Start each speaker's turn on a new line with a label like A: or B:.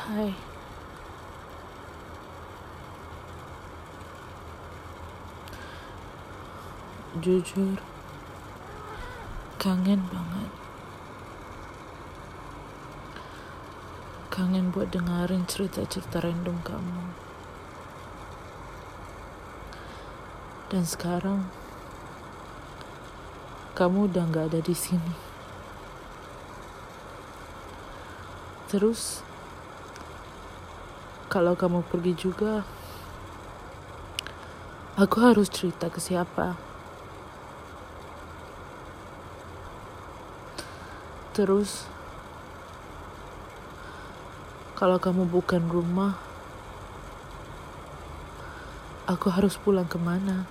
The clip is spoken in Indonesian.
A: Hai. Jujur, kangen banget. Kangen buat dengerin cerita-cerita random kamu. Dan sekarang, kamu udah gak ada di sini. Terus, kalau kamu pergi juga, aku harus cerita ke siapa? Terus, kalau kamu bukan rumah, aku harus pulang ke mana?